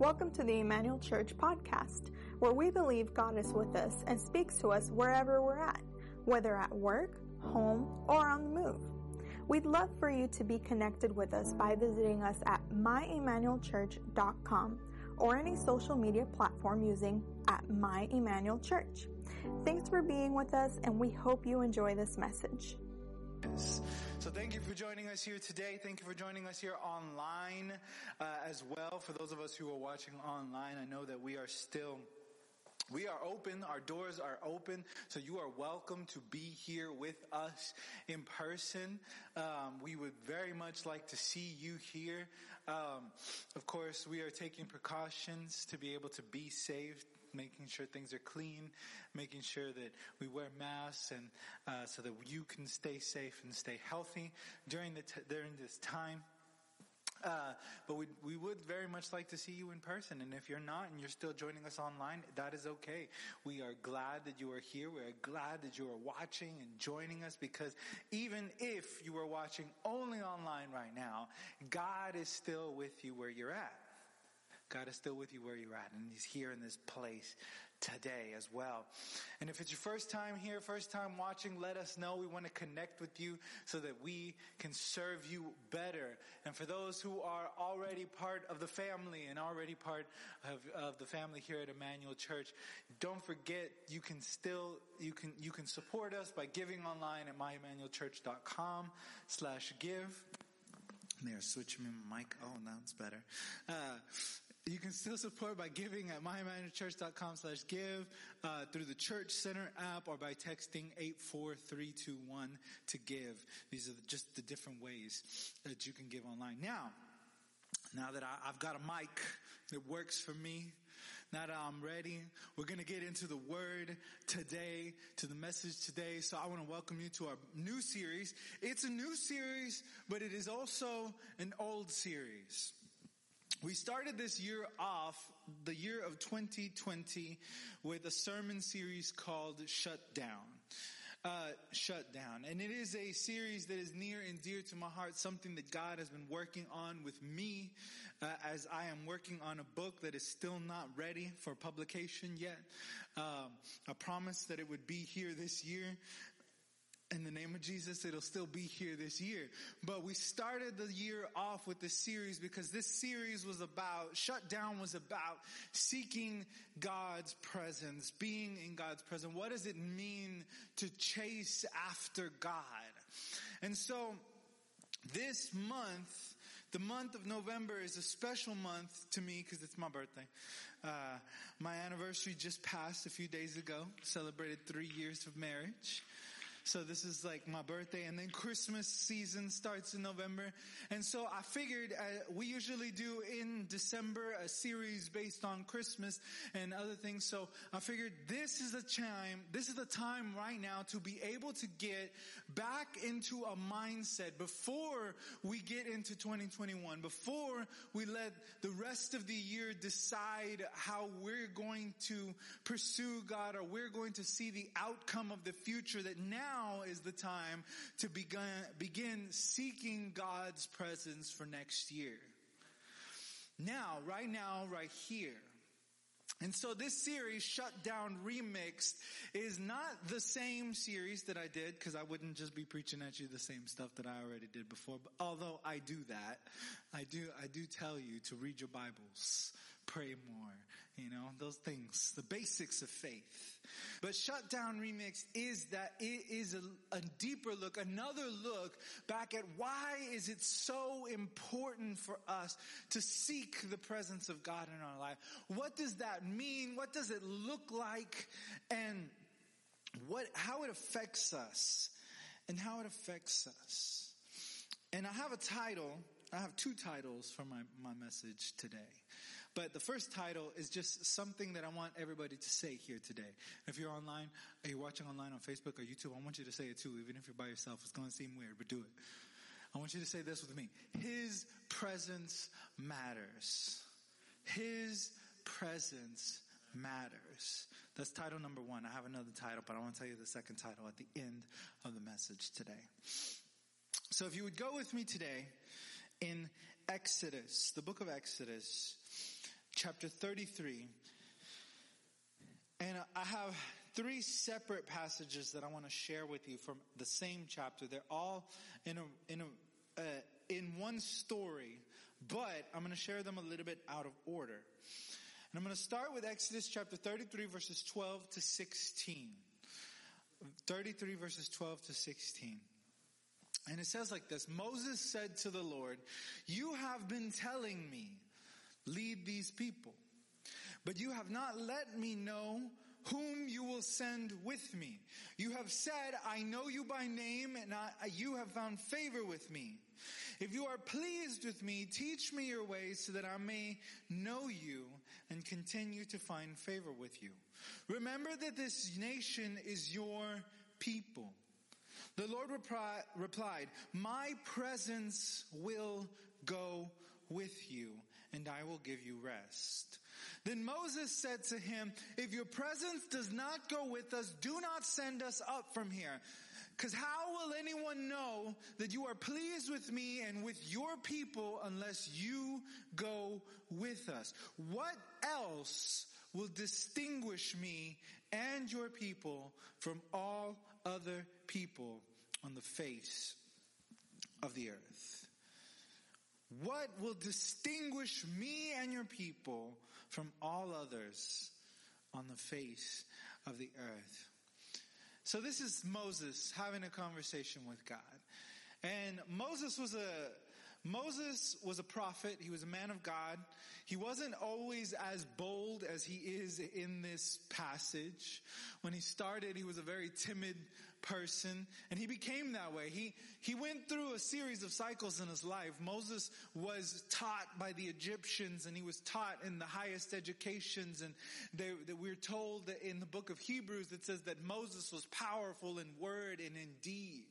Welcome to the Emmanuel Church podcast, where we believe God is with us and speaks to us wherever we're at, whether at work, home, or on the move. We'd love for you to be connected with us by visiting us at myemmanuelchurch.com or any social media platform using at My Emmanuel Church. Thanks for being with us and we hope you enjoy this message. So thank you for joining us here today. Thank you for joining us here online uh, as well. For those of us who are watching online, I know that we are still we are open. Our doors are open. So you are welcome to be here with us in person. Um, we would very much like to see you here. Um, of course, we are taking precautions to be able to be safe making sure things are clean, making sure that we wear masks and uh, so that you can stay safe and stay healthy during the t- during this time. Uh, but we, we would very much like to see you in person. And if you're not and you're still joining us online, that is okay. We are glad that you are here. We are glad that you are watching and joining us because even if you are watching only online right now, God is still with you where you're at. God is still with you where you're at and He's here in this place today as well. And if it's your first time here, first time watching, let us know. We want to connect with you so that we can serve you better. And for those who are already part of the family and already part of, of the family here at Emmanuel Church, don't forget you can still, you can, you can support us by giving online at myemmanuelchurch.com slash give. There, switch my mic. Oh, now it's better. Uh, you can still support by giving at myemmanuelchurch.com slash give, uh, through the Church Center app or by texting 84321 to give. These are just the different ways that you can give online. Now, now that I, I've got a mic that works for me, now that I'm ready, we're going to get into the word today, to the message today. So I want to welcome you to our new series. It's a new series, but it is also an old series. We started this year off, the year of 2020, with a sermon series called Shut Down. Uh, shut down. And it is a series that is near and dear to my heart, something that God has been working on with me uh, as I am working on a book that is still not ready for publication yet. Um, I promised that it would be here this year in the name of Jesus, it'll still be here this year. But we started the year off with this series because this series was about, Shutdown was about seeking God's presence, being in God's presence. What does it mean to chase after God? And so this month, the month of November is a special month to me because it's my birthday. Uh, my anniversary just passed a few days ago. Celebrated three years of marriage. So this is like my birthday and then Christmas season starts in November. And so I figured uh, we usually do in December a series based on Christmas and other things. So I figured this is a time, this is the time right now to be able to get back into a mindset before we get into 2021, before we let the rest of the year decide how we're going to pursue God or we're going to see the outcome of the future that now now is the time to begin, begin seeking God's presence for next year. Now, right now, right here. And so this series, Shut Down Remixed, is not the same series that I did, because I wouldn't just be preaching at you the same stuff that I already did before. But although I do that, I do, I do tell you to read your Bibles, pray more, you know, those things, the basics of faith. But Shutdown Remix is that it is a, a, deeper look, another look back at why is it so important for us to seek the presence of God in our life? What does that mean? What does it look like? And what, how it affects us and how it affects us. And I have a title, I have two titles for my, my message today. But the first title is just something that I want everybody to say here today. If you're online, are you watching online on Facebook or YouTube, I want you to say it too, even if you're by yourself. It's going to seem weird, but do it. I want you to say this with me. His presence matters. His presence matters. That's title number one. I have another title, but I want to tell you the second title at the end of the message today. So if you would go with me today in Exodus, the book of Exodus, chapter 33. And I have three separate passages that I want to share with you from the same chapter. They're all in a, in a, uh, in one story, but I'm going to share them a little bit out of order. And I'm going to start with Exodus chapter 33 verses 12 to 16. 33 verses 12 to 16. And it says like this, Moses said to the Lord, you have been telling me, lead these people, but you have not let me know whom you will send with me. You have said, I know you by name and I, you have found favor with me. If you are pleased with me, teach me your ways so that I may know you and continue to find favor with you. Remember that this nation is your people. The Lord repri- replied, my presence will go with you and I will give you rest. Then Moses said to him, if your presence does not go with us, do not send us up from here. Cause how will anyone know that you are pleased with me and with your people unless you go with us? What else will distinguish me and your people from all other people on the face of the earth? What will distinguish me and your people from all others on the face of the earth? So this is Moses having a conversation with God. And Moses was a, Moses was a prophet. He was a man of God. He wasn't always as bold as he is in this passage. When he started, he was a very timid person and he became that way. He, he went through a series of cycles in his life. Moses was taught by the Egyptians and he was taught in the highest educations and they, that we're told that in the book of Hebrews it says that Moses was powerful in word and in deed.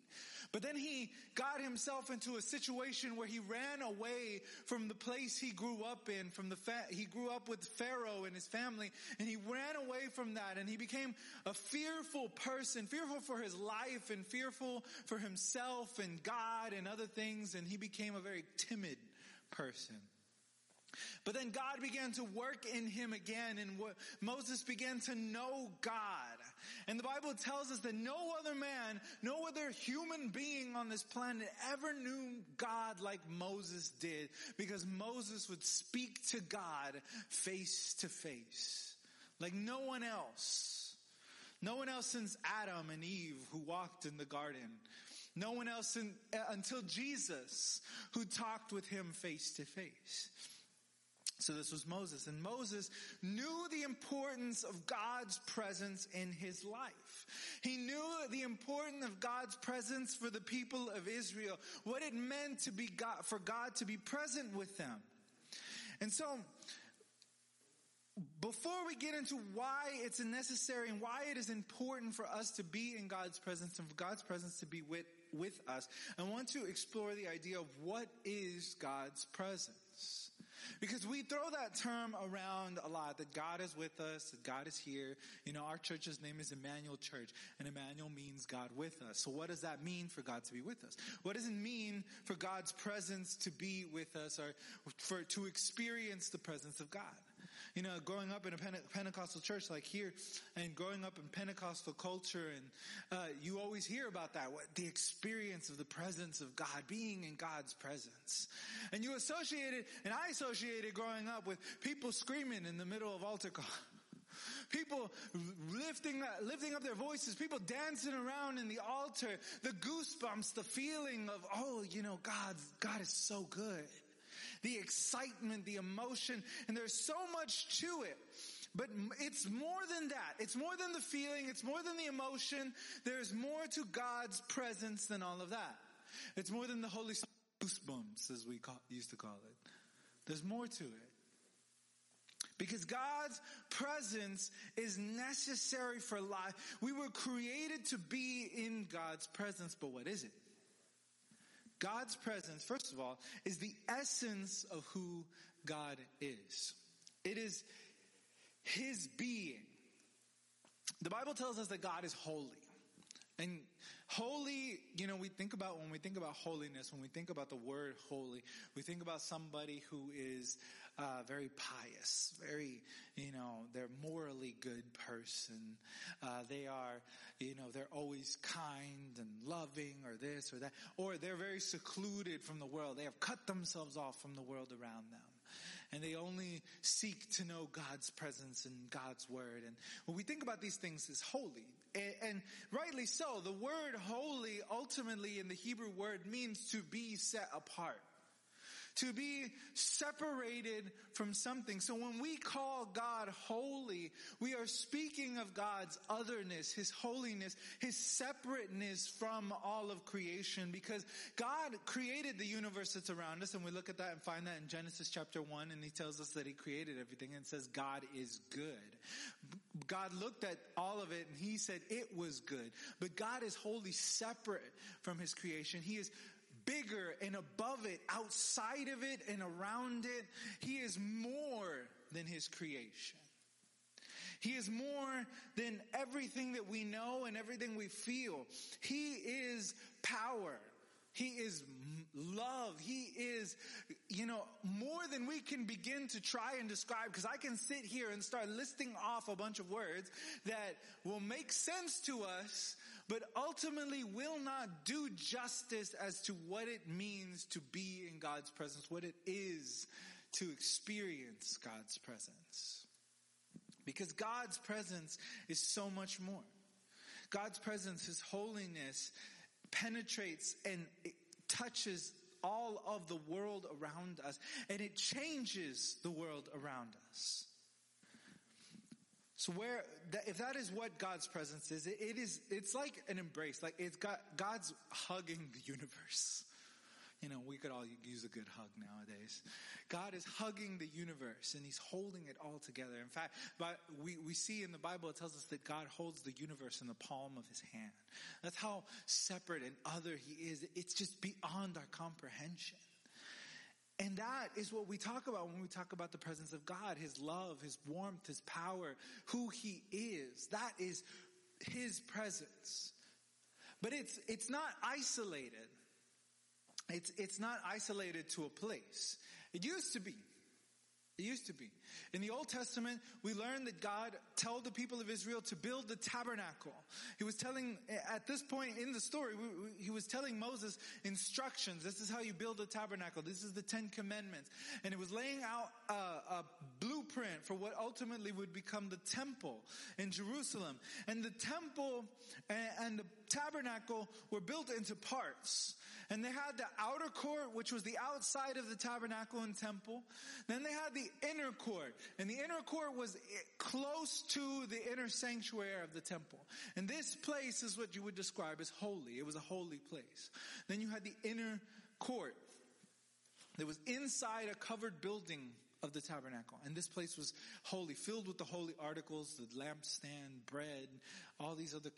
But then he got himself into a situation where he ran away from the place he grew up in, from the fa- he grew up with Pharaoh and his family, and he ran away from that and he became a fearful person, fearful for his life and fearful for himself and God and other things, and he became a very timid person. But then God began to work in him again and Moses began to know God. And the Bible tells us that no other man, no other human being on this planet ever knew God like Moses did because Moses would speak to God face to face. Like no one else. No one else since Adam and Eve who walked in the garden. No one else in, until Jesus who talked with him face to face. So this was Moses and Moses knew the importance of God's presence in his life. He knew the importance of God's presence for the people of Israel, what it meant to be God, for God to be present with them. And so, before we get into why it's necessary and why it is important for us to be in God's presence and for God's presence to be with, with us, I want to explore the idea of what is God's presence. Because we throw that term around a lot, that God is with us, that God is here. You know, our church's name is Emmanuel Church, and Emmanuel means God with us. So what does that mean for God to be with us? What does it mean for God's presence to be with us or for, to experience the presence of God? You know, growing up in a Pentecostal church like here and growing up in Pentecostal culture and, uh, you always hear about that, what, the experience of the presence of God, being in God's presence. And you associate it, and I associated growing up with people screaming in the middle of altar call. People lifting, lifting up their voices, people dancing around in the altar, the goosebumps, the feeling of, oh, you know, God, God is so good the excitement, the emotion, and there's so much to it. But it's more than that. It's more than the feeling. It's more than the emotion. There's more to God's presence than all of that. It's more than the Holy goosebumps, as we call, used to call it. There's more to it. Because God's presence is necessary for life. We were created to be in God's presence, but what is it? God's presence, first of all, is the essence of who God is. It is His being. The Bible tells us that God is holy. And Holy, you know, we think about, when we think about holiness, when we think about the word holy, we think about somebody who is uh, very pious, very, you know, they're morally good person. Uh, they are, you know, they're always kind and loving or this or that, or they're very secluded from the world. They have cut themselves off from the world around them and they only seek to know God's presence and God's word. And when we think about these things as holy, and, and, rightly so, the word holy ultimately in the Hebrew word means to be set apart to be separated from something. So when we call God holy, we are speaking of God's otherness, His holiness, His separateness from all of creation because God created the universe that's around us and we look at that and find that in Genesis chapter 1 and He tells us that He created everything and says God is good. God looked at all of it and He said it was good. But God is wholly separate from His creation. He is bigger and above it, outside of it and around it. He is more than his creation. He is more than everything that we know and everything we feel. He is power. He is love. He is, you know, more than we can begin to try and describe because I can sit here and start listing off a bunch of words that will make sense to us, but ultimately will not do justice as to what it means to be in God's presence, what it is to experience God's presence. Because God's presence is so much more. God's presence, His holiness penetrates and touches all of the world around us and it changes the world around us. So where, if that is what God's presence is, it is, it's like an embrace, like it's got, God's hugging the universe. You know, we could all use a good hug nowadays. God is hugging the universe and He's holding it all together. In fact, but we, we see in the Bible, it tells us that God holds the universe in the palm of His hand. That's how separate and other He is. It's just beyond our comprehension. And that is what we talk about when we talk about the presence of God, His love, His warmth, His power, who He is. That is His presence. But it's, it's not isolated. It's, it's not isolated to a place. It used to be. It used to be. In the Old Testament, we learn that God told the people of Israel to build the tabernacle. He was telling, at this point in the story, he was telling Moses instructions. This is how you build a tabernacle. This is the Ten Commandments. And it was laying out a, a blueprint for what ultimately would become the temple in Jerusalem. And the temple and the tabernacle were built into parts. And they had the outer court, which was the outside of the tabernacle and temple. Then they had the inner court. And the inner court was close to the inner sanctuary of the temple. And this place is what you would describe as holy. It was a holy place. Then you had the inner court. That was inside a covered building of the tabernacle. And this place was holy, filled with the holy articles, the lampstand, bread, all these other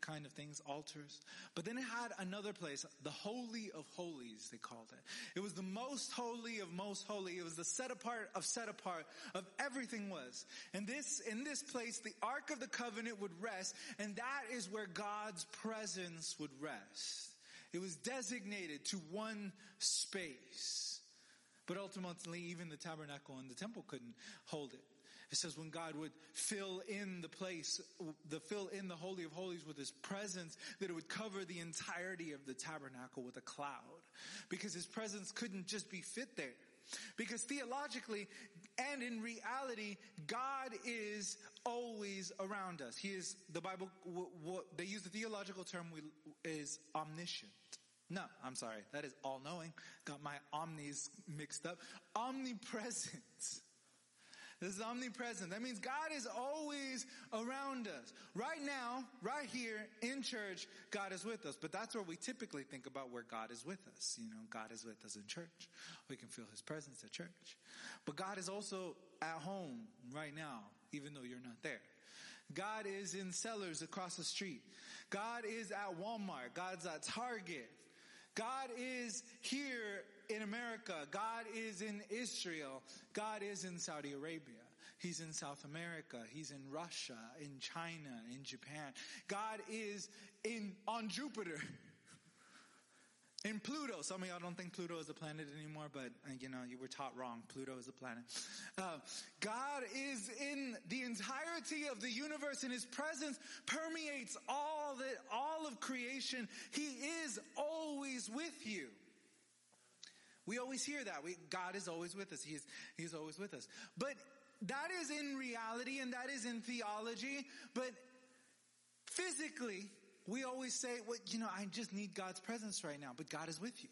kind of things, altars. But then it had another place, the holy of holies, they called it. It was the most holy of most holy. It was the set apart of set apart of everything was. And this, in this place, the Ark of the Covenant would rest, and that is where God's presence would rest. It was designated to one space. But ultimately, even the tabernacle and the temple couldn't hold it. It says when God would fill in the place, the fill in the Holy of Holies with His presence, that it would cover the entirety of the tabernacle with a cloud. Because His presence couldn't just be fit there. Because theologically and in reality, God is always around us. He is, the Bible, what, they use the theological term we, is omniscient. No, I'm sorry. That is all knowing. Got my omnis mixed up. Omnipresent. This is omnipresent. That means God is always around us. Right now, right here in church, God is with us. But that's where we typically think about where God is with us. You know, God is with us in church. We can feel His presence at church. But God is also at home right now, even though you're not there. God is in cellars across the street. God is at Walmart. God's at Target. God is here in America. God is in Israel. God is in Saudi Arabia. He's in South America. He's in Russia, in China, in Japan. God is in, on Jupiter. In Pluto, some of y'all don't think Pluto is a planet anymore, but uh, you know, you were taught wrong. Pluto is a planet. Uh, God is in the entirety of the universe and His presence permeates all that, all of creation. He is always with you. We always hear that. We, God is always with us. He is, He is always with us. But that is in reality and that is in theology, but physically, we always say, well, you know, I just need God's presence right now, but God is with you.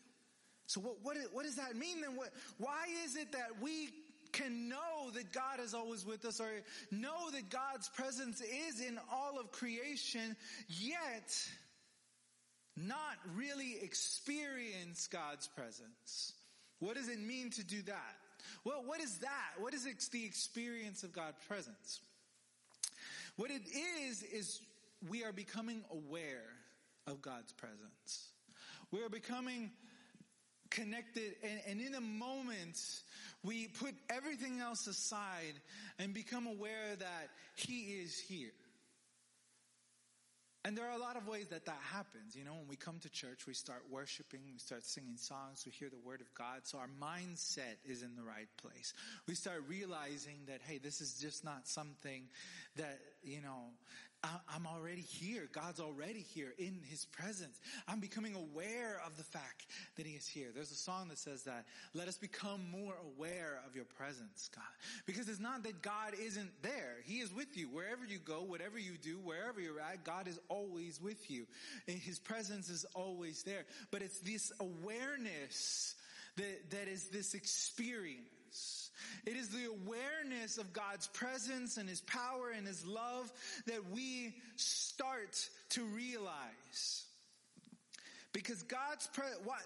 So what, what, what does that mean then? What, why is it that we can know that God is always with us or know that God's presence is in all of creation, yet not really experience God's presence? What does it mean to do that? Well, what is that? What is the experience of God's presence? What it is, is we are becoming aware of God's presence. We are becoming connected and, and, in a moment we put everything else aside and become aware that He is here. And there are a lot of ways that that happens. You know, when we come to church, we start worshiping, we start singing songs, we hear the word of God. So our mindset is in the right place. We start realizing that, hey, this is just not something that, you know, I'm already here. God's already here in His presence. I'm becoming aware of the fact that He is here. There's a song that says that, let us become more aware of your presence, God. Because it's not that God isn't there. He is with you. Wherever you go, whatever you do, wherever you're at, God is always with you. And His presence is always there. But it's this awareness that, that is this experience it is the awareness of God's presence and His power and His love that we start to realize. Because God's pre- what?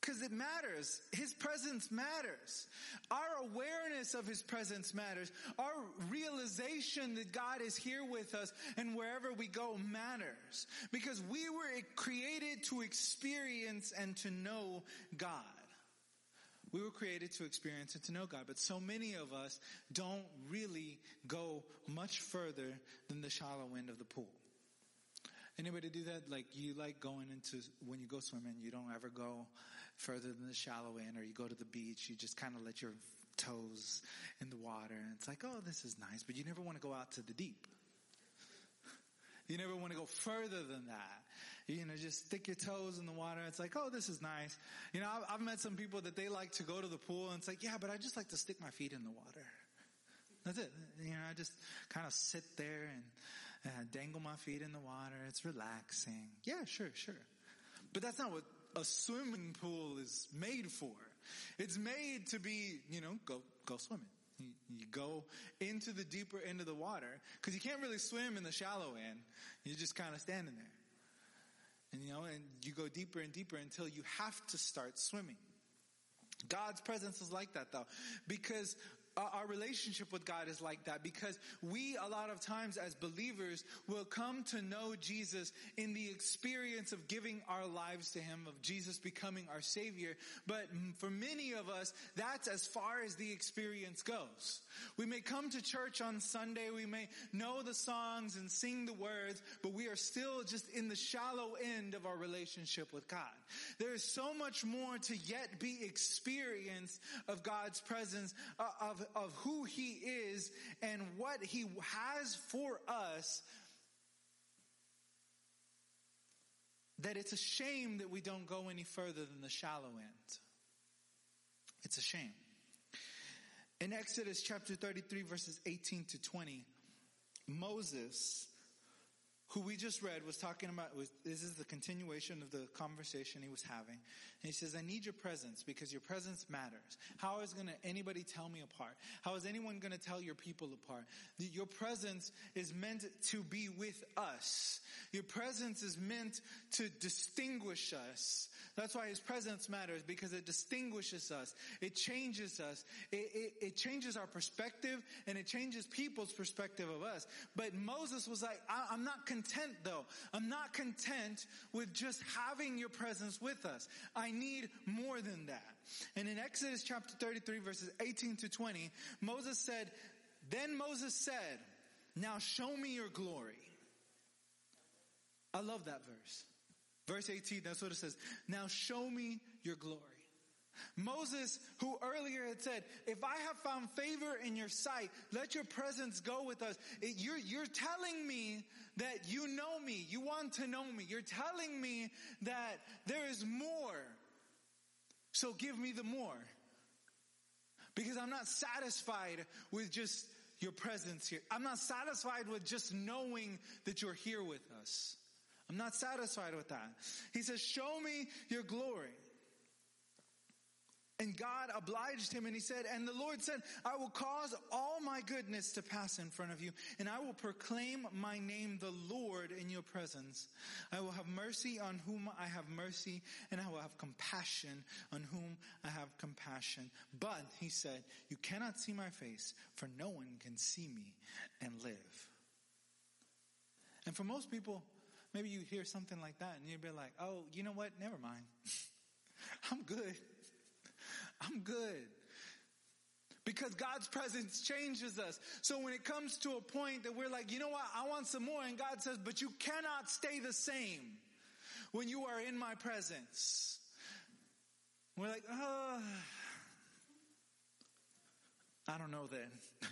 Because it matters. His presence matters. Our awareness of His presence matters. Our realization that God is here with us and wherever we go matters. Because we were created to experience and to know God. We were created to experience and to know God, but so many of us don't really go much further than the shallow end of the pool. Anybody do that? Like you like going into, when you go swimming, you don't ever go further than the shallow end or you go to the beach, you just kind of let your toes in the water and it's like, oh, this is nice, but you never want to go out to the deep. You never want to go further than that you know, just stick your toes in the water. It's like, oh, this is nice. You know, I've, I've met some people that they like to go to the pool and it's like, yeah, but I just like to stick my feet in the water. That's it. You know, I just kind of sit there and uh, dangle my feet in the water. It's relaxing. Yeah, sure, sure. But that's not what a swimming pool is made for. It's made to be, you know, go, go swimming. You, you go into the deeper end of the water because you can't really swim in the shallow end. You're just kind of standing there. And you know, and you go deeper and deeper until you have to start swimming. God's presence is like that though, because our relationship with God is like that because we a lot of times as believers will come to know Jesus in the experience of giving our lives to Him, of Jesus becoming our Savior. But for many of us, that's as far as the experience goes. We may come to church on Sunday, we may know the songs and sing the words, but we are still just in the shallow end of our relationship with God. There is so much more to yet be experienced of God's presence, uh, of of who he is and what he has for us that it's a shame that we don't go any further than the shallow end. It's a shame. In Exodus chapter 33 verses 18 to 20, Moses who we just read was talking about was this is the continuation of the conversation he was having. And he says i need your presence because your presence matters. How is going to anybody tell me apart? How is anyone going to tell your people apart? Your presence is meant to be with us. Your presence is meant to distinguish us. That's why his presence matters because it distinguishes us. It changes us. It, it, it changes our perspective and it changes people's perspective of us. But moses was like i'm not content though. I'm not content with just having your presence with us. I need more than that. And in Exodus chapter 33 verses 18 to 20, Moses said, Then Moses said, now show me your glory. I love that verse. Verse 18, that's what it says. Now show me your glory. Moses, who earlier had said, if I have found favor in your sight, let your presence go with us. It, you're, you're telling me that you know me. You want to know me. You're telling me that there is more. So give me the more. Because I'm not satisfied with just your presence here. I'm not satisfied with just knowing that you're here with us. I'm not satisfied with that. He says, show me your glory. And God obliged him and he said, and the Lord said, I will cause all my goodness to pass in front of you and I will proclaim my name, the Lord, in your presence. I will have mercy on whom I have mercy and I will have compassion on whom I have compassion. But he said, you cannot see my face for no one can see me and live. And for most people, maybe you hear something like that and you'd be like, oh, you know what? Never mind. I'm good. I'm good. Because God's presence changes us. So when it comes to a point that we're like, you know what, I want some more, and God says, but you cannot stay the same when you are in my presence. We're like, oh, I don't know then.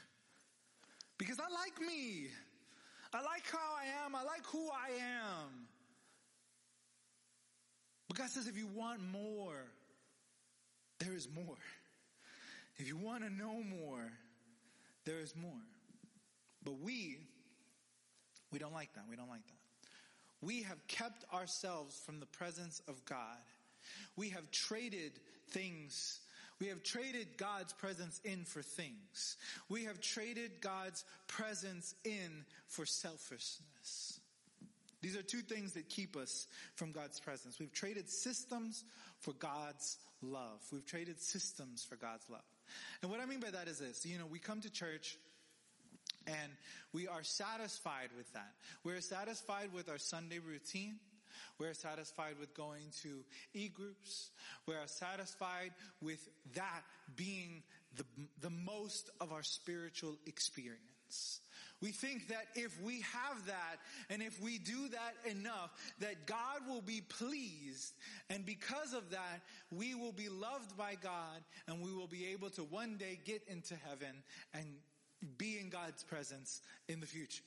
because I like me. I like how I am. I like who I am. But God says if you want more, there is more. If you want to know more, there is more. But we, we don't like that. We don't like that. We have kept ourselves from the presence of God. We have traded things. We have traded God's presence in for things. We have traded God's presence in for selfishness. These are two things that keep us from God's presence. We've traded systems for God's love. We've traded systems for God's love. And what I mean by that is this, you know, we come to church and we are satisfied with that. We're satisfied with our Sunday routine. We're satisfied with going to e-groups. We're satisfied with that being the, the most of our spiritual experience. We think that if we have that and if we do that enough, that God will be pleased. And because of that, we will be loved by God and we will be able to one day get into heaven and be in God's presence in the future.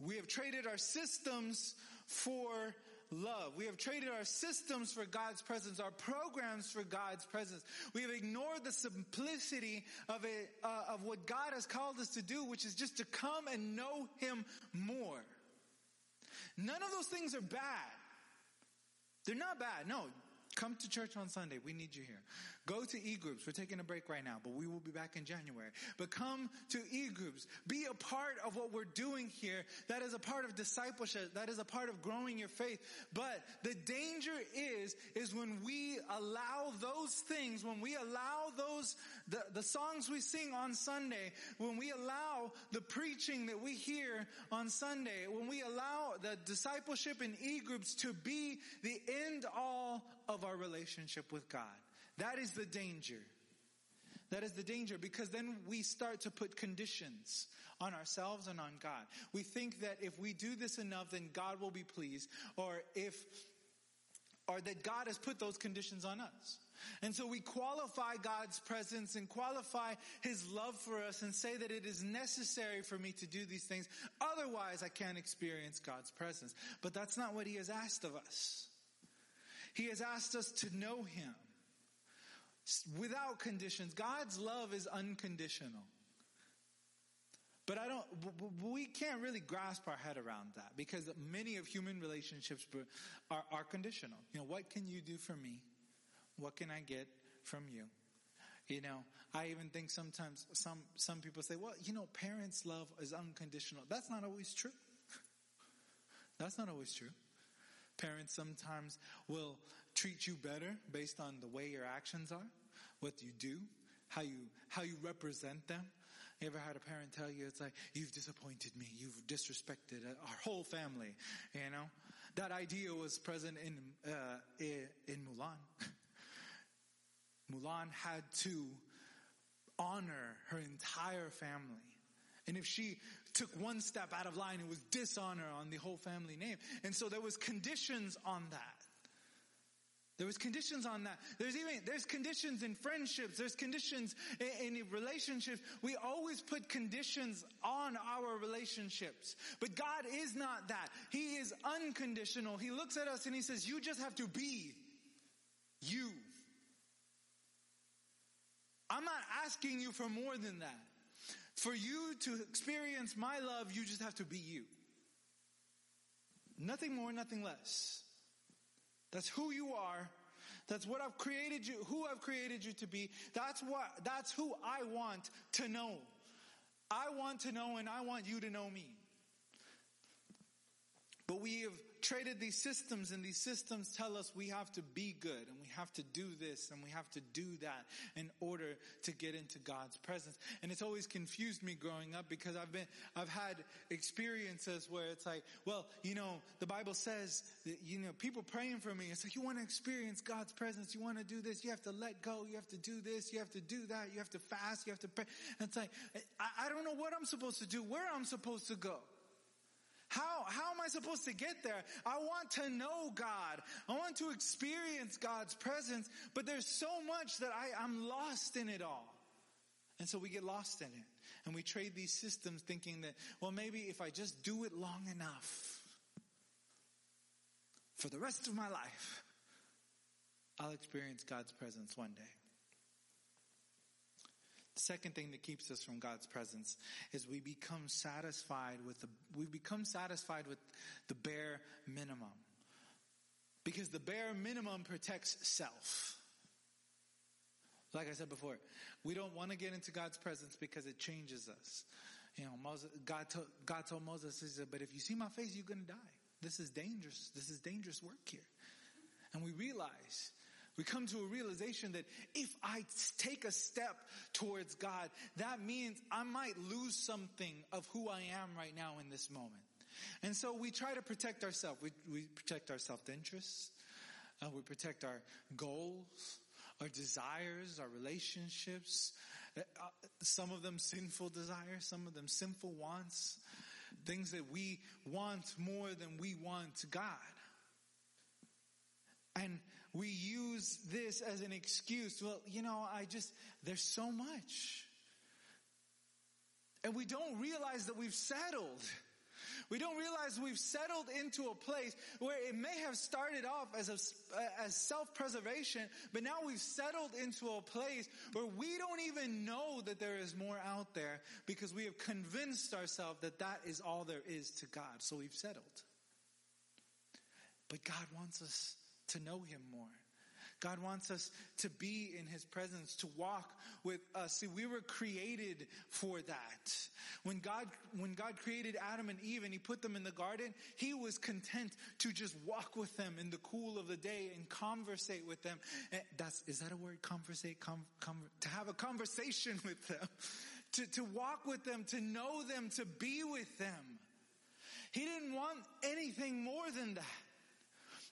We have traded our systems for love. We have traded our systems for God's presence, our programs for God's presence. We have ignored the simplicity of it, uh, of what God has called us to do, which is just to come and know Him more. None of those things are bad. They're not bad. No, Come to church on Sunday. We need you here. Go to e-groups. We're taking a break right now, but we will be back in January. But come to e-groups. Be a part of what we're doing here. That is a part of discipleship. That is a part of growing your faith. But the danger is, is when we allow those things, when we allow those, the, the songs we sing on Sunday, when we allow the preaching that we hear on Sunday, when we allow the discipleship in e-groups to be the end all of our relationship with God. That is the danger. That is the danger because then we start to put conditions on ourselves and on God. We think that if we do this enough, then God will be pleased or if, or that God has put those conditions on us. And so we qualify God's presence and qualify His love for us and say that it is necessary for me to do these things. Otherwise I can't experience God's presence. But that's not what He has asked of us. He has asked us to know Him without conditions. God's love is unconditional. But I don't, we can't really grasp our head around that because many of human relationships are, are conditional. You know, what can you do for me? What can I get from you? You know, I even think sometimes some, some people say, well, you know, parents' love is unconditional. That's not always true. That's not always true. Parents sometimes will treat you better based on the way your actions are, what you do, how you, how you represent them. You ever had a parent tell you, it's like, you've disappointed me, you've disrespected our whole family, you know? That idea was present in, uh, in Mulan. Mulan had to honor her entire family. And if she took one step out of line, it was dishonor on the whole family name. And so there was conditions on that. There was conditions on that. There's even, there's conditions in friendships. There's conditions in, in, relationships. We always put conditions on our relationships. But God is not that. He is unconditional. He looks at us and he says, you just have to be you. I'm not asking you for more than that. For you to experience my love, you just have to be you. Nothing more, nothing less. That's who you are. That's what I've created you, who I've created you to be. That's what, that's who I want to know. I want to know and I want you to know me. But we have traded these systems and these systems tell us we have to be good and we have to do this and we have to do that in order to get into God's presence. And it's always confused me growing up because I've been, I've had experiences where it's like, well, you know, the Bible says that, you know, people praying for me. It's like, you want to experience God's presence. You want to do this. You have to let go. You have to do this. You have to do that. You have to fast. You have to pray. And it's like, I, I don't know what I'm supposed to do, where I'm supposed to go. How, how am I supposed to get there? I want to know God. I want to experience God's presence, but there's so much that I, I'm lost in it all. And so we get lost in it. And we trade these systems thinking that, well, maybe if I just do it long enough, for the rest of my life, I'll experience God's presence one day. Second thing that keeps us from God's presence is we become satisfied with the, we become satisfied with the bare minimum. Because the bare minimum protects self. Like I said before, we don't want to get into God's presence because it changes us. You know, Moses, God, told, God told Moses, he said, but if you see my face, you're going to die. This is dangerous. This is dangerous work here. And we realize we come to a realization that if I take a step towards God, that means I might lose something of who I am right now in this moment. And so we try to protect ourselves. We, we protect our self-interests. Uh, we protect our goals, our desires, our relationships. Uh, some of them sinful desires, some of them sinful wants. Things that we want more than we want God. And we use this as an excuse. Well, you know, I just, there's so much. And we don't realize that we've settled. We don't realize we've settled into a place where it may have started off as a, as self-preservation, but now we've settled into a place where we don't even know that there is more out there because we have convinced ourselves that that is all there is to God. So we've settled. But God wants us to know Him more. God wants us to be in His presence, to walk with us. See, we were created for that. When God, when God created Adam and Eve and He put them in the garden, He was content to just walk with them in the cool of the day and conversate with them. And that's, is that a word? Conversate? Com, com, to have a conversation with them. To, to walk with them, to know them, to be with them. He didn't want anything more than that.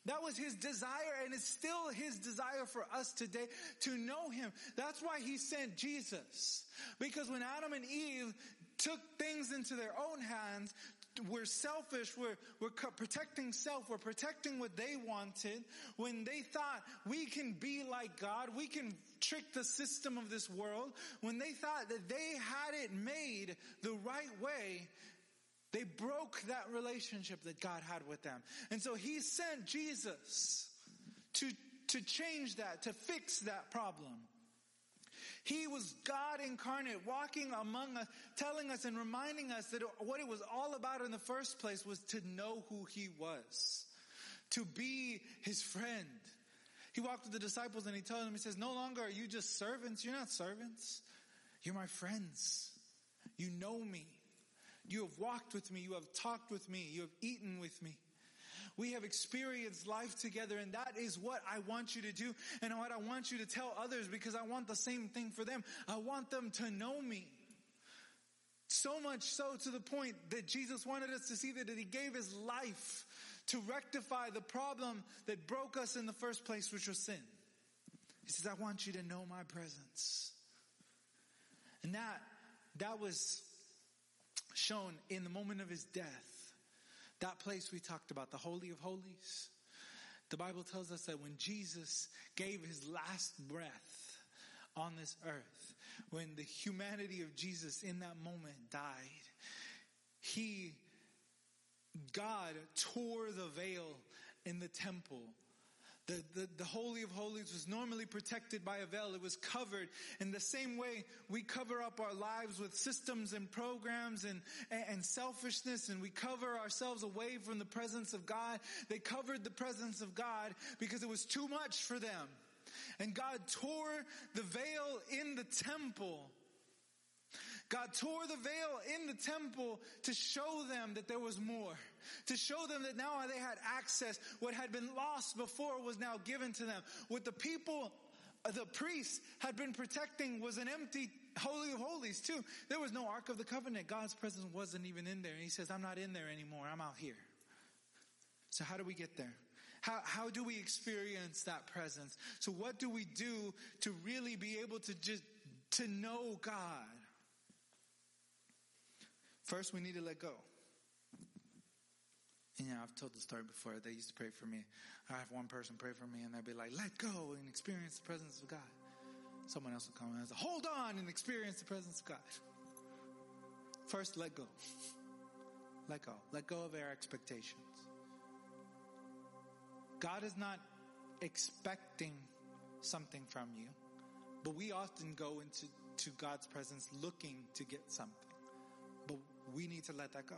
That was his desire and it's still his desire for us today to know him. That's why he sent Jesus. Because when Adam and Eve took things into their own hands, we're selfish, we're, we're protecting self, we're protecting what they wanted. When they thought we can be like God, we can trick the system of this world, when they thought that they had it made the right way, they broke that relationship that God had with them. And so he sent Jesus to, to change that, to fix that problem. He was God incarnate, walking among us, telling us and reminding us that what it was all about in the first place was to know who He was, to be His friend. He walked with the disciples and He told them, He says, no longer are you just servants. You're not servants. You're my friends. You know me. You have walked with me. You have talked with me. You have eaten with me. We have experienced life together and that is what I want you to do and what I want you to tell others because I want the same thing for them. I want them to know me. So much so to the point that Jesus wanted us to see that he gave his life to rectify the problem that broke us in the first place, which was sin. He says, I want you to know my presence. And that, that was shown in the moment of his death. That place we talked about, the Holy of Holies. The Bible tells us that when Jesus gave his last breath on this earth, when the humanity of Jesus in that moment died, he, God tore the veil in the temple the, the, the, Holy of Holies was normally protected by a veil. It was covered. In the same way, we cover up our lives with systems and programs and, and, and selfishness and we cover ourselves away from the presence of God. They covered the presence of God because it was too much for them. And God tore the veil in the temple God tore the veil in the temple to show them that there was more. To show them that now they had access. What had been lost before was now given to them. What the people, uh, the priests had been protecting was an empty Holy of Holies too. There was no Ark of the Covenant. God's presence wasn't even in there. And he says, I'm not in there anymore. I'm out here. So how do we get there? How, how do we experience that presence? So what do we do to really be able to just, to know God? First, we need to let go. And yeah, I've told the story before. They used to pray for me. I have one person pray for me and they'd be like, let go and experience the presence of God. Someone else would come and say, hold on and experience the presence of God. First, let go. Let go. Let go of our expectations. God is not expecting something from you, but we often go into to God's presence looking to get something. We need to let that go.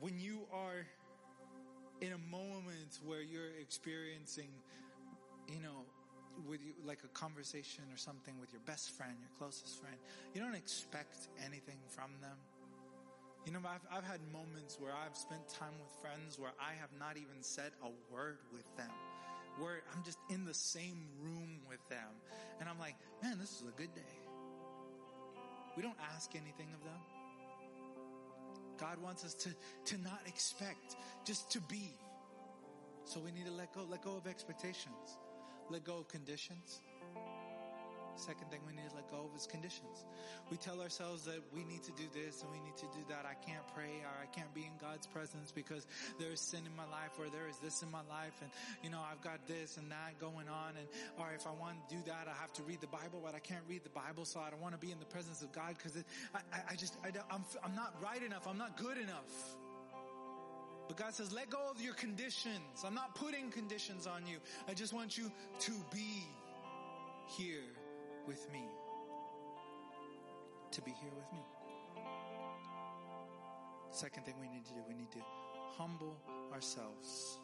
When you are in a moment where you're experiencing, you know, with you, like a conversation or something with your best friend, your closest friend, you don't expect anything from them. You know, I've, I've had moments where I've spent time with friends where I have not even said a word with them. Where I'm just in the same room with them. And I'm like, man, this is a good day. We don't ask anything of them. God wants us to, to not expect, just to be. So we need to let go, let go of expectations, let go of conditions, Second thing we need to let go of is conditions. We tell ourselves that we need to do this and we need to do that. I can't pray or I can't be in God's presence because there is sin in my life or there is this in my life and you know, I've got this and that going on and or if I want to do that, I have to read the Bible, but I can't read the Bible so I don't want to be in the presence of God because I, I, I, just, I, I'm, I'm not right enough. I'm not good enough. But God says, let go of your conditions. I'm not putting conditions on you. I just want you to be here with me. To be here with me. Second thing we need to do, we need to humble ourselves.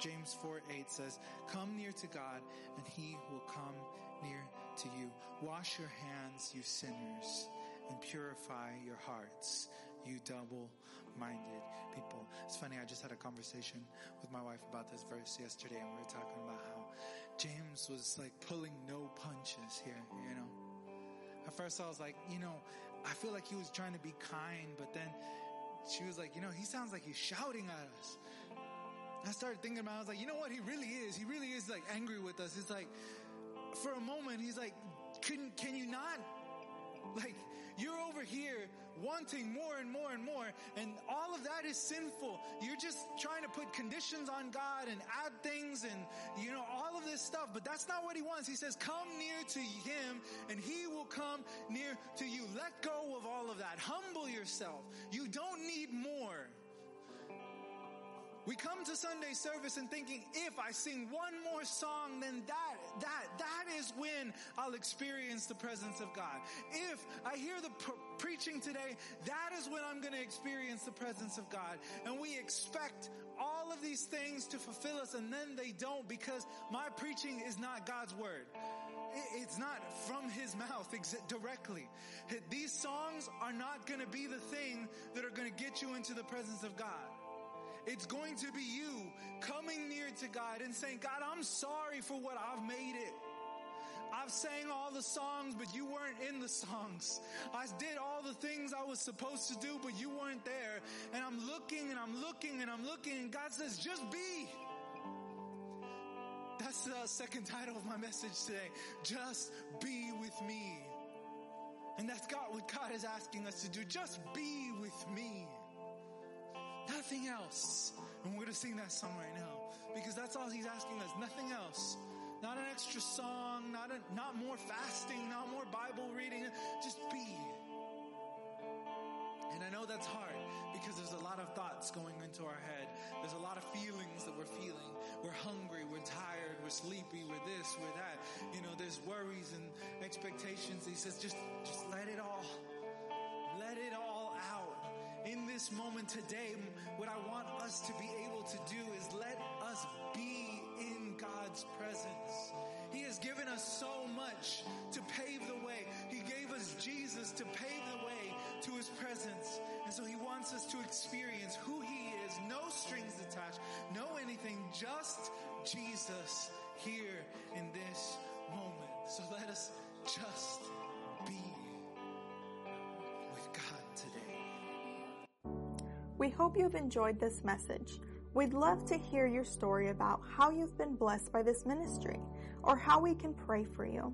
James 4 8 says, Come near to God and he will come near to you. Wash your hands, you sinners, and purify your hearts, you double minded people. It's funny, I just had a conversation with my wife about this verse yesterday and we were talking about how James was like pulling no punches here, you know. At first I was like, you know, I feel like he was trying to be kind, but then she was like, you know, he sounds like he's shouting at us. I started thinking about it, I was like, you know what he really is? He really is like angry with us. It's like, for a moment, he's like, can, can you not? Like, you're over here wanting more and more and more. And all of that is sinful. You're just trying to put conditions on God and add things and, you know, all of this stuff. But that's not what he wants. He says, come near to him and he will come near to you. Let go of all of that. Humble yourself. You don't need more. We come to Sunday service and thinking, if I sing one more song, then that, that, that is when I'll experience the presence of God. If I hear the pr- preaching today, that is when I'm going to experience the presence of God. And we expect all of these things to fulfill us and then they don't because my preaching is not God's word. It's not from his mouth directly. These songs are not going to be the thing that are going to get you into the presence of God. It's going to be you coming near to God and saying, God, I'm sorry for what I've made it. I've sang all the songs, but you weren't in the songs. I did all the things I was supposed to do, but you weren't there. And I'm looking and I'm looking and I'm looking and God says, just be. That's the second title of my message today. Just be with me. And that's God, what God is asking us to do. Just be with me. Nothing else. And we're going to sing that song right now because that's all he's asking us. Nothing else. Not an extra song, not a, not more fasting, not more Bible reading. Just be. And I know that's hard because there's a lot of thoughts going into our head. There's a lot of feelings that we're feeling. We're hungry, we're tired, we're sleepy, we're this, we're that. You know, there's worries and expectations. He says, just, just let it all, let it all. In this moment today, what I want us to be able to do is let us be in God's presence. He has given us so much to pave the way. He gave us Jesus to pave the way to His presence. And so He wants us to experience who He is, no strings attached, no anything, just Jesus here in this moment. So let us just be We hope you've enjoyed this message. We'd love to hear your story about how you've been blessed by this ministry or how we can pray for you.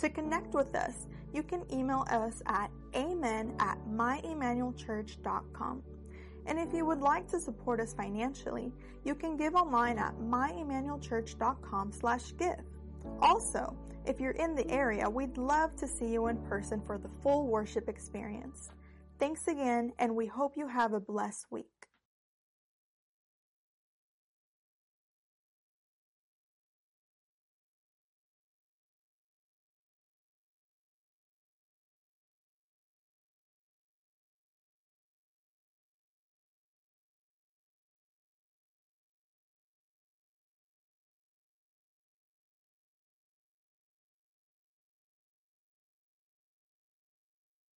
To connect with us, you can email us at amen at myemmanuelchurch.com. And if you would like to support us financially, you can give online at myemmanuelchurch.com slash give. Also, if you're in the area, we'd love to see you in person for the full worship experience. Thanks again, and we hope you have a blessed week.